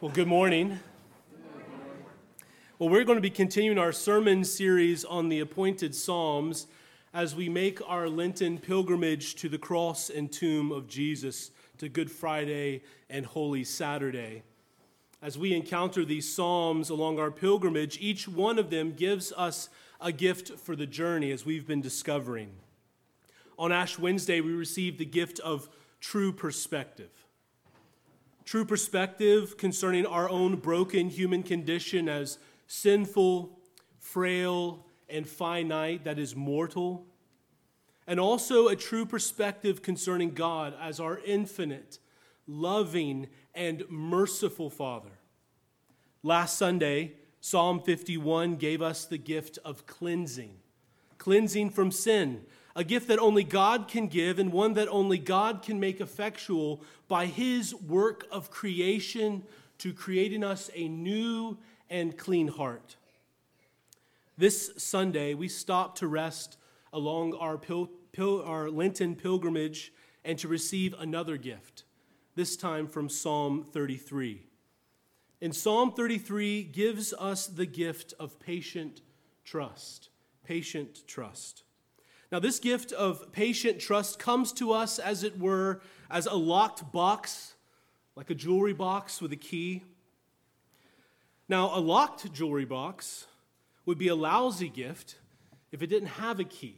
Well, good morning. Well, we're going to be continuing our sermon series on the appointed Psalms as we make our Lenten pilgrimage to the cross and tomb of Jesus to Good Friday and Holy Saturday. As we encounter these Psalms along our pilgrimage, each one of them gives us a gift for the journey as we've been discovering. On Ash Wednesday, we received the gift of true perspective true perspective concerning our own broken human condition as sinful, frail, and finite, that is mortal, and also a true perspective concerning God as our infinite, loving, and merciful Father. Last Sunday, Psalm 51 gave us the gift of cleansing, cleansing from sin, a gift that only God can give and one that only God can make effectual by his work of creation to creating us a new and clean heart. This Sunday, we stop to rest along our, pil- pil- our Lenten pilgrimage and to receive another gift, this time from Psalm 33. And Psalm 33 gives us the gift of patient trust. Patient trust. Now, this gift of patient trust comes to us, as it were, as a locked box, like a jewelry box with a key. Now, a locked jewelry box would be a lousy gift if it didn't have a key.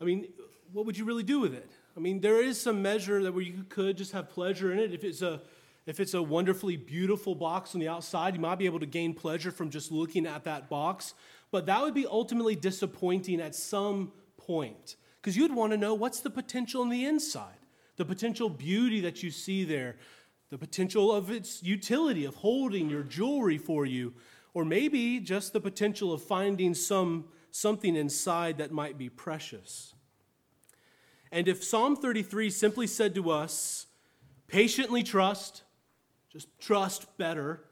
I mean, what would you really do with it? I mean, there is some measure that where you could just have pleasure in it. If it's a if it's a wonderfully beautiful box on the outside, you might be able to gain pleasure from just looking at that box. But that would be ultimately disappointing at some point because you'd want to know what's the potential on the inside, the potential beauty that you see there, the potential of its utility of holding your jewelry for you, or maybe just the potential of finding some something inside that might be precious. And if Psalm 33 simply said to us, patiently trust, just trust better,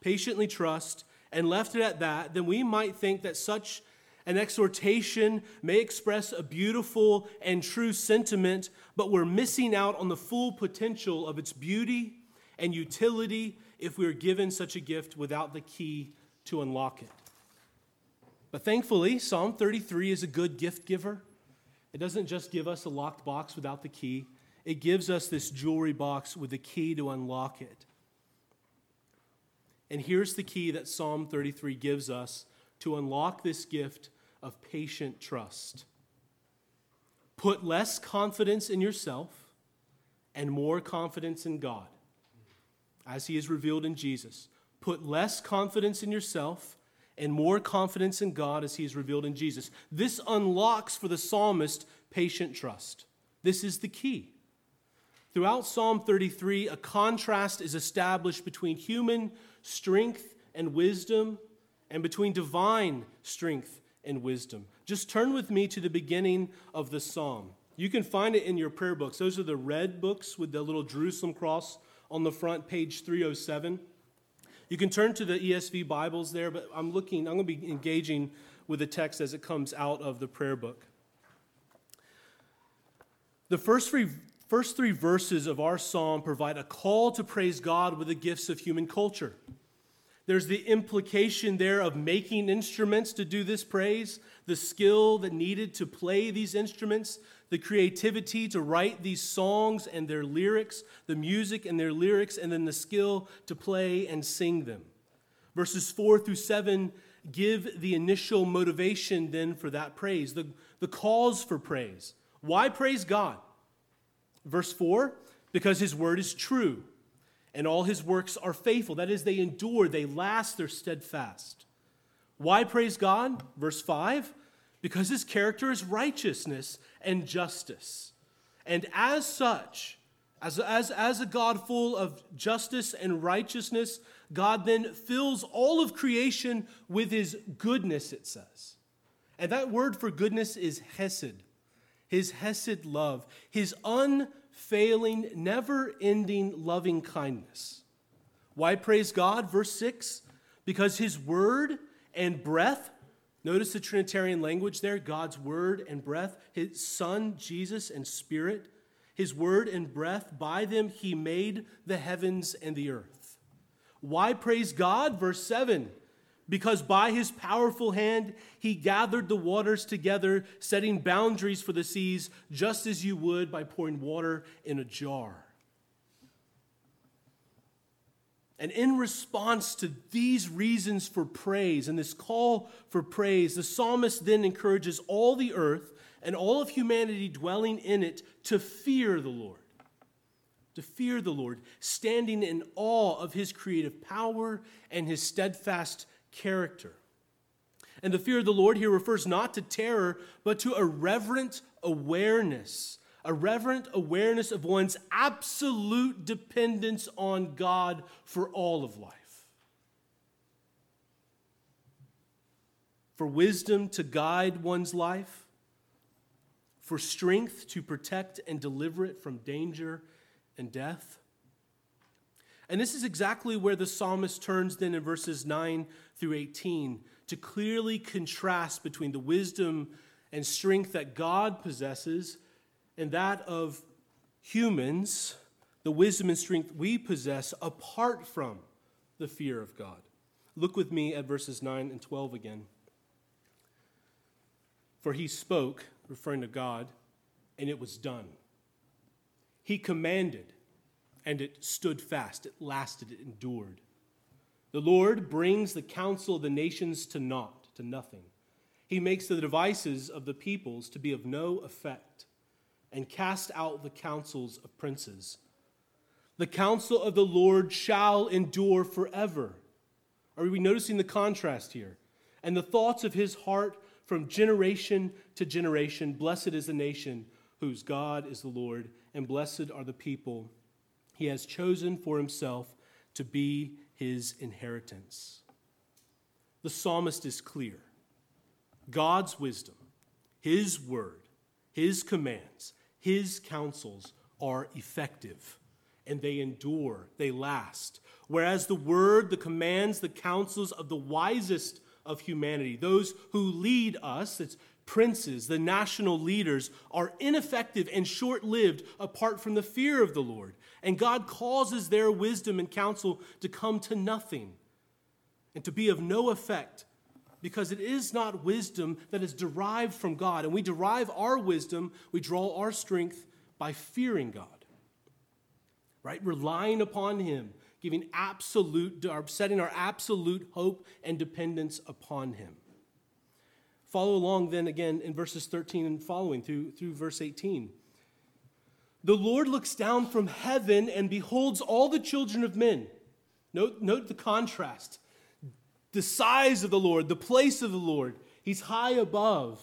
patiently trust, and left it at that, then we might think that such an exhortation may express a beautiful and true sentiment, but we're missing out on the full potential of its beauty and utility if we are given such a gift without the key to unlock it. But thankfully, Psalm 33 is a good gift giver. It doesn't just give us a locked box without the key, it gives us this jewelry box with the key to unlock it. And here's the key that Psalm 33 gives us to unlock this gift of patient trust. Put less confidence in yourself and more confidence in God, as He is revealed in Jesus. Put less confidence in yourself and more confidence in God as He is revealed in Jesus. This unlocks for the psalmist patient trust. This is the key. Throughout Psalm 33, a contrast is established between human strength and wisdom and between divine strength and wisdom. Just turn with me to the beginning of the psalm. You can find it in your prayer books. Those are the red books with the little Jerusalem cross on the front, page 307. You can turn to the ESV Bibles there, but I'm looking, I'm going to be engaging with the text as it comes out of the prayer book. The first three, first three verses of our psalm provide a call to praise God with the gifts of human culture. There's the implication there of making instruments to do this praise, the skill that needed to play these instruments, the creativity to write these songs and their lyrics, the music and their lyrics, and then the skill to play and sing them. Verses 4 through 7 give the initial motivation then for that praise, the, the cause for praise. Why praise God? Verse 4 because his word is true and all his works are faithful. That is, they endure, they last, they're steadfast. Why praise God? Verse 5 because his character is righteousness and justice. And as such, as, as, as a God full of justice and righteousness, God then fills all of creation with his goodness, it says. And that word for goodness is hesed, his hesed love, his un failing, never ending loving kindness. Why praise God? Verse 6 because his word and breath, notice the Trinitarian language there God's word and breath, his Son, Jesus, and Spirit, his word and breath, by them he made the heavens and the earth. Why praise God? Verse 7 because by his powerful hand he gathered the waters together, setting boundaries for the seas, just as you would by pouring water in a jar. And in response to these reasons for praise and this call for praise, the psalmist then encourages all the earth and all of humanity dwelling in it to fear the Lord. To fear the Lord, standing in awe of his creative power and his steadfast character. And the fear of the Lord here refers not to terror, but to a reverent awareness, a reverent awareness of one's absolute dependence on God for all of life. For wisdom to guide one's life, for strength to protect and deliver it from danger and death. And this is exactly where the psalmist turns then in verses 9 through 18 to clearly contrast between the wisdom and strength that God possesses and that of humans, the wisdom and strength we possess apart from the fear of God. Look with me at verses 9 and 12 again. For he spoke, referring to God, and it was done. He commanded, and it stood fast, it lasted, it endured. The Lord brings the counsel of the nations to naught, to nothing. He makes the devices of the peoples to be of no effect and cast out the counsels of princes. The counsel of the Lord shall endure forever. Are we noticing the contrast here? And the thoughts of his heart from generation to generation. Blessed is the nation whose God is the Lord, and blessed are the people he has chosen for himself to be his inheritance. The psalmist is clear God's wisdom, his word, his commands, his counsels are effective and they endure, they last. Whereas the word, the commands, the counsels of the wisest of humanity, those who lead us, it's princes, the national leaders, are ineffective and short lived apart from the fear of the Lord. And God causes their wisdom and counsel to come to nothing and to be of no effect because it is not wisdom that is derived from God. And we derive our wisdom, we draw our strength by fearing God, right? Relying upon Him, giving absolute, setting our absolute hope and dependence upon Him. Follow along then again in verses 13 and following through, through verse 18. The Lord looks down from heaven and beholds all the children of men. Note, note the contrast. The size of the Lord, the place of the Lord. He's high above.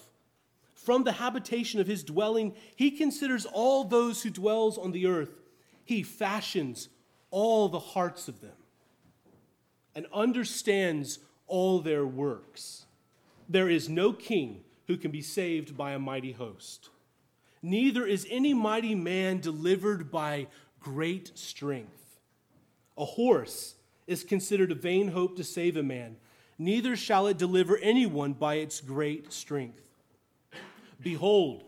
From the habitation of his dwelling, he considers all those who dwells on the earth. He fashions all the hearts of them and understands all their works. There is no king who can be saved by a mighty host. Neither is any mighty man delivered by great strength. A horse is considered a vain hope to save a man, neither shall it deliver anyone by its great strength. Behold,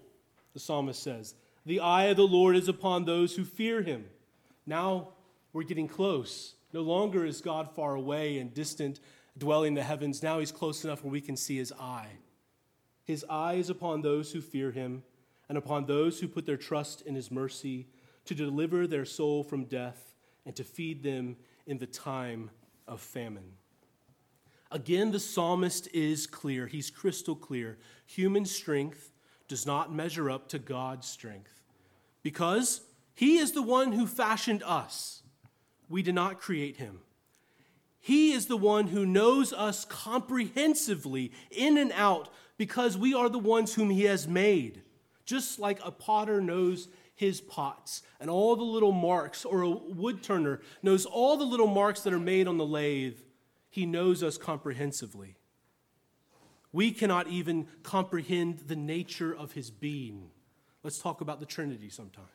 the psalmist says, the eye of the Lord is upon those who fear him. Now we're getting close. No longer is God far away and distant, dwelling in the heavens. Now he's close enough where we can see his eye. His eye is upon those who fear him and upon those who put their trust in his mercy to deliver their soul from death and to feed them in the time of famine. Again, the psalmist is clear. He's crystal clear. Human strength does not measure up to God's strength because he is the one who fashioned us. We did not create him. He is the one who knows us comprehensively in and out because we are the ones whom he has made just like a potter knows his pots and all the little marks, or a wood turner knows all the little marks that are made on the lathe, he knows us comprehensively. We cannot even comprehend the nature of his being. Let's talk about the Trinity sometime.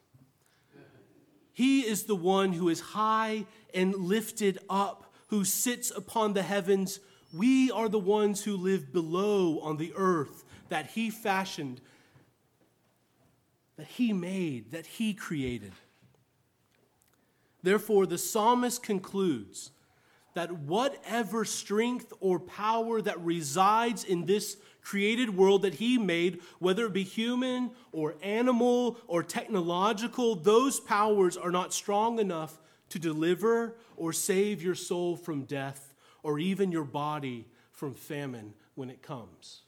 He is the one who is high and lifted up, who sits upon the heavens. We are the ones who live below on the earth that he fashioned that he made, that he created. Therefore, the psalmist concludes that whatever strength or power that resides in this created world that he made, whether it be human or animal or technological, those powers are not strong enough to deliver or save your soul from death or even your body from famine when it comes.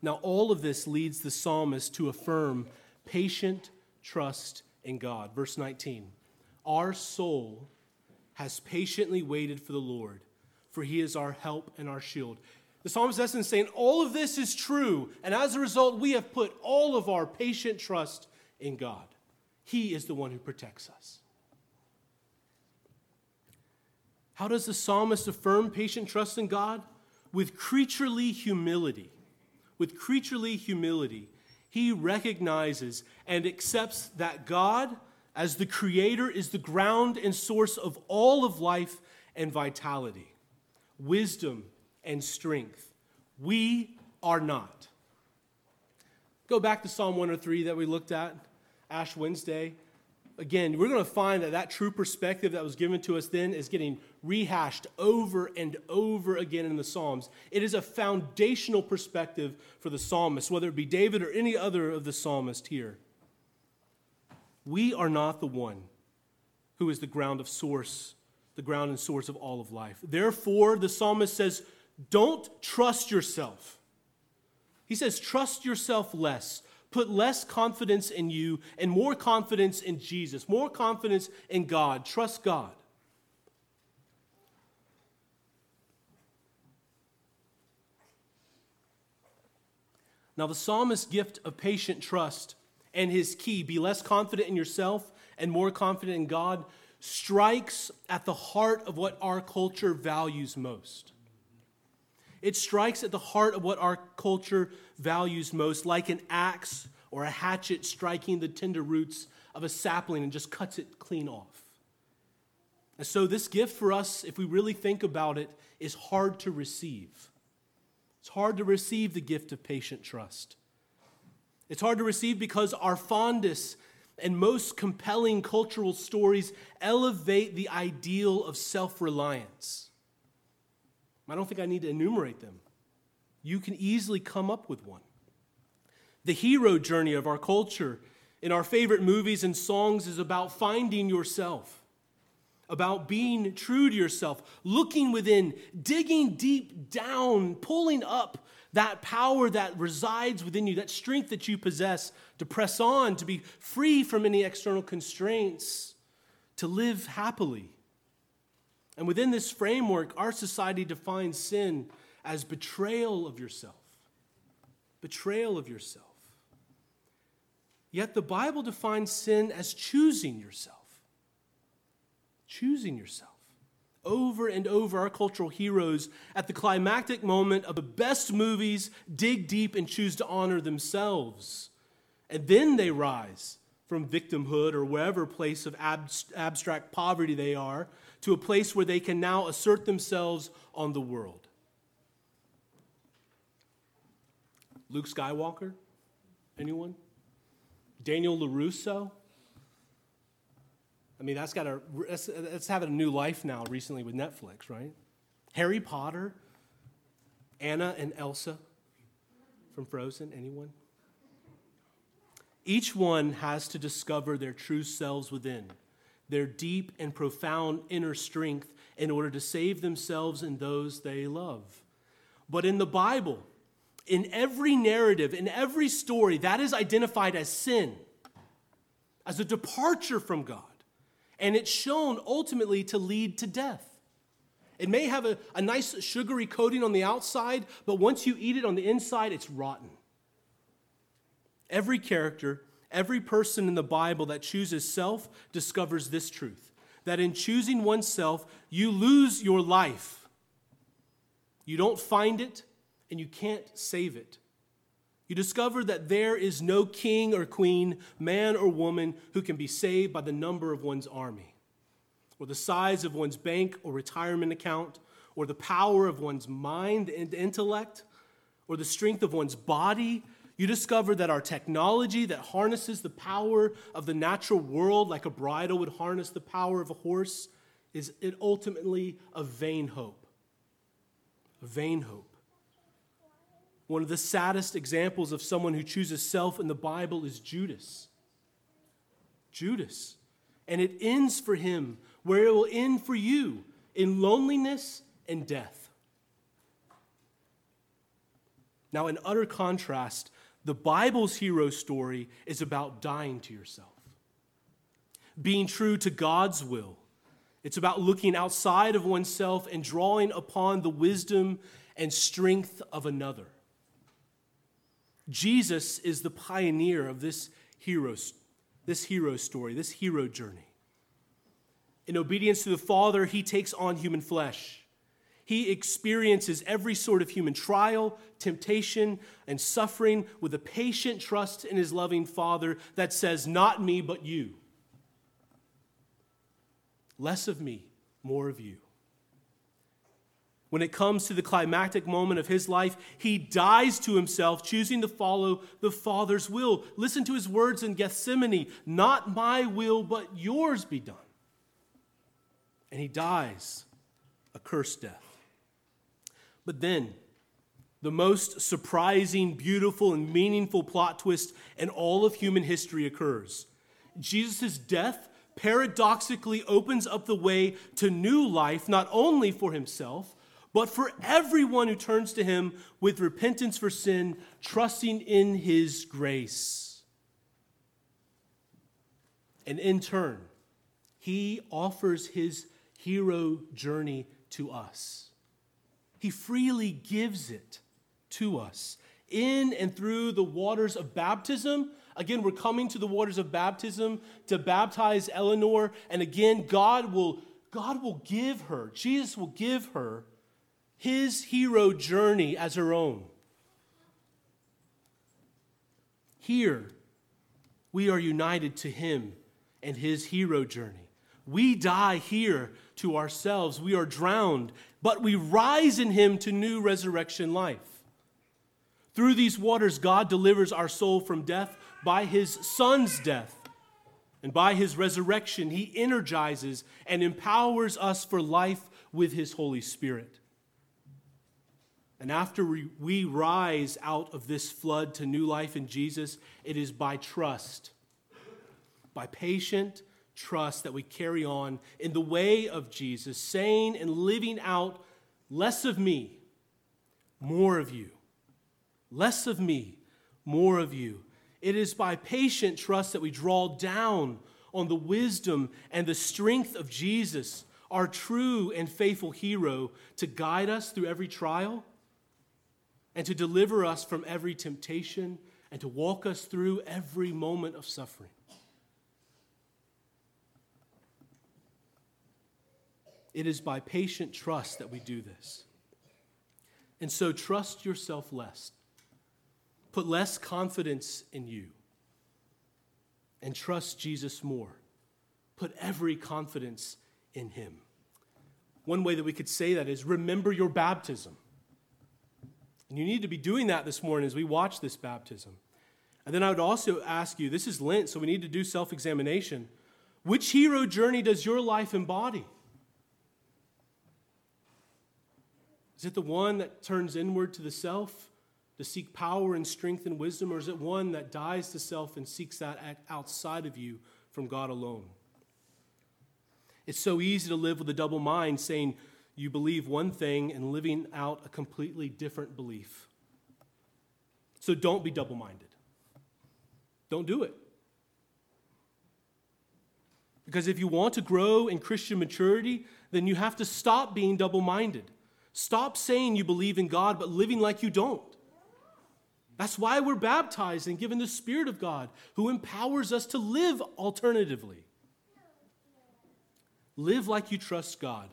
Now, all of this leads the psalmist to affirm patient trust in God. Verse 19 Our soul has patiently waited for the Lord, for he is our help and our shield. The psalmist is saying, All of this is true, and as a result, we have put all of our patient trust in God. He is the one who protects us. How does the psalmist affirm patient trust in God? With creaturely humility. With creaturely humility, he recognizes and accepts that God, as the creator, is the ground and source of all of life and vitality, wisdom and strength. We are not. Go back to Psalm 103 that we looked at, Ash Wednesday. Again, we're going to find that that true perspective that was given to us then is getting rehashed over and over again in the Psalms. It is a foundational perspective for the psalmist, whether it be David or any other of the psalmists here. We are not the one who is the ground of source, the ground and source of all of life. Therefore, the psalmist says, don't trust yourself. He says, trust yourself less. Put less confidence in you and more confidence in Jesus, more confidence in God. Trust God. Now, the psalmist's gift of patient trust and his key, be less confident in yourself and more confident in God, strikes at the heart of what our culture values most. It strikes at the heart of what our culture values most, like an axe or a hatchet striking the tender roots of a sapling and just cuts it clean off. And so, this gift for us, if we really think about it, is hard to receive. It's hard to receive the gift of patient trust. It's hard to receive because our fondest and most compelling cultural stories elevate the ideal of self reliance. I don't think I need to enumerate them. You can easily come up with one. The hero journey of our culture in our favorite movies and songs is about finding yourself, about being true to yourself, looking within, digging deep down, pulling up that power that resides within you, that strength that you possess to press on, to be free from any external constraints, to live happily. And within this framework, our society defines sin as betrayal of yourself. Betrayal of yourself. Yet the Bible defines sin as choosing yourself. Choosing yourself. Over and over, our cultural heroes, at the climactic moment of the best movies, dig deep and choose to honor themselves. And then they rise from victimhood or wherever place of abstract poverty they are to a place where they can now assert themselves on the world. Luke Skywalker? Anyone? Daniel LaRusso? I mean, that's got a that's, that's having a new life now recently with Netflix, right? Harry Potter, Anna and Elsa from Frozen, anyone? Each one has to discover their true selves within their deep and profound inner strength in order to save themselves and those they love. But in the Bible, in every narrative, in every story, that is identified as sin, as a departure from God. And it's shown ultimately to lead to death. It may have a, a nice sugary coating on the outside, but once you eat it on the inside, it's rotten. Every character Every person in the Bible that chooses self discovers this truth that in choosing oneself, you lose your life. You don't find it, and you can't save it. You discover that there is no king or queen, man or woman, who can be saved by the number of one's army, or the size of one's bank or retirement account, or the power of one's mind and intellect, or the strength of one's body you discover that our technology that harnesses the power of the natural world, like a bridle would harness the power of a horse, is it ultimately a vain hope. A vain hope. One of the saddest examples of someone who chooses self in the Bible is Judas. Judas. And it ends for him where it will end for you in loneliness and death. Now, in utter contrast, the Bible's hero story is about dying to yourself, being true to God's will. It's about looking outside of oneself and drawing upon the wisdom and strength of another. Jesus is the pioneer of this hero, this hero story, this hero journey. In obedience to the Father, he takes on human flesh. He experiences every sort of human trial, temptation, and suffering with a patient trust in his loving Father that says, Not me, but you. Less of me, more of you. When it comes to the climactic moment of his life, he dies to himself, choosing to follow the Father's will. Listen to his words in Gethsemane Not my will, but yours be done. And he dies a cursed death. But then, the most surprising, beautiful, and meaningful plot twist in all of human history occurs. Jesus' death paradoxically opens up the way to new life, not only for himself, but for everyone who turns to him with repentance for sin, trusting in his grace. And in turn, he offers his hero journey to us. He freely gives it to us. In and through the waters of baptism, again, we're coming to the waters of baptism to baptize Eleanor, and again, God will, God will give her, Jesus will give her his hero journey as her own. Here, we are united to him and his hero journey. We die here to ourselves. We are drowned but we rise in him to new resurrection life. Through these waters, God delivers our soul from death by his son's death. And by his resurrection, he energizes and empowers us for life with his Holy Spirit. And after we, rise out of this flood to new life in Jesus, it is by trust, by patient trust that we carry on in the way of Jesus, saying and living out less of me, more of you. Less of me, more of you. It is by patient trust that we draw down on the wisdom and the strength of Jesus, our true and faithful hero, to guide us through every trial and to deliver us from every temptation and to walk us through every moment of suffering. It is by patient trust that we do this. And so trust yourself less. Put less confidence in you. And trust Jesus more. Put every confidence in him. One way that we could say that is remember your baptism. And you need to be doing that this morning as we watch this baptism. And then I would also ask you this is Lent, so we need to do self examination. Which hero journey does your life embody? Is it the one that turns inward to the self to seek power and strength and wisdom, or is it one that dies to self and seeks that outside of you from God alone? It's so easy to live with a double mind, saying you believe one thing and living out a completely different belief. So don't be double minded. Don't do it. Because if you want to grow in Christian maturity, then you have to stop being double minded. Stop saying you believe in God, but living like you don't. That's why we're baptized and given the Spirit of God, who empowers us to live alternatively. Live like you trust God.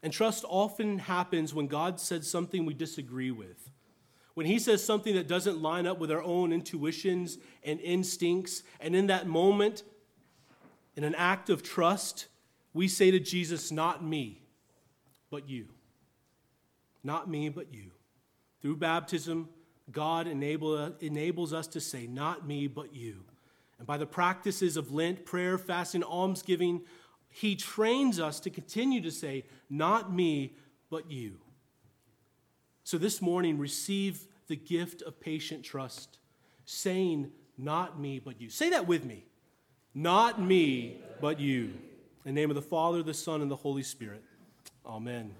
And trust often happens when God says something we disagree with. When He says something that doesn't line up with our own intuitions and instincts, and in that moment, in an act of trust, we say to Jesus, Not me, but you. Not me, but you. Through baptism, God enable, enables us to say, Not me, but you. And by the practices of Lent, prayer, fasting, almsgiving, He trains us to continue to say, Not me, but you. So this morning, receive the gift of patient trust, saying, Not me, but you. Say that with me. Not me, but you. In the name of the Father, the Son, and the Holy Spirit. Amen.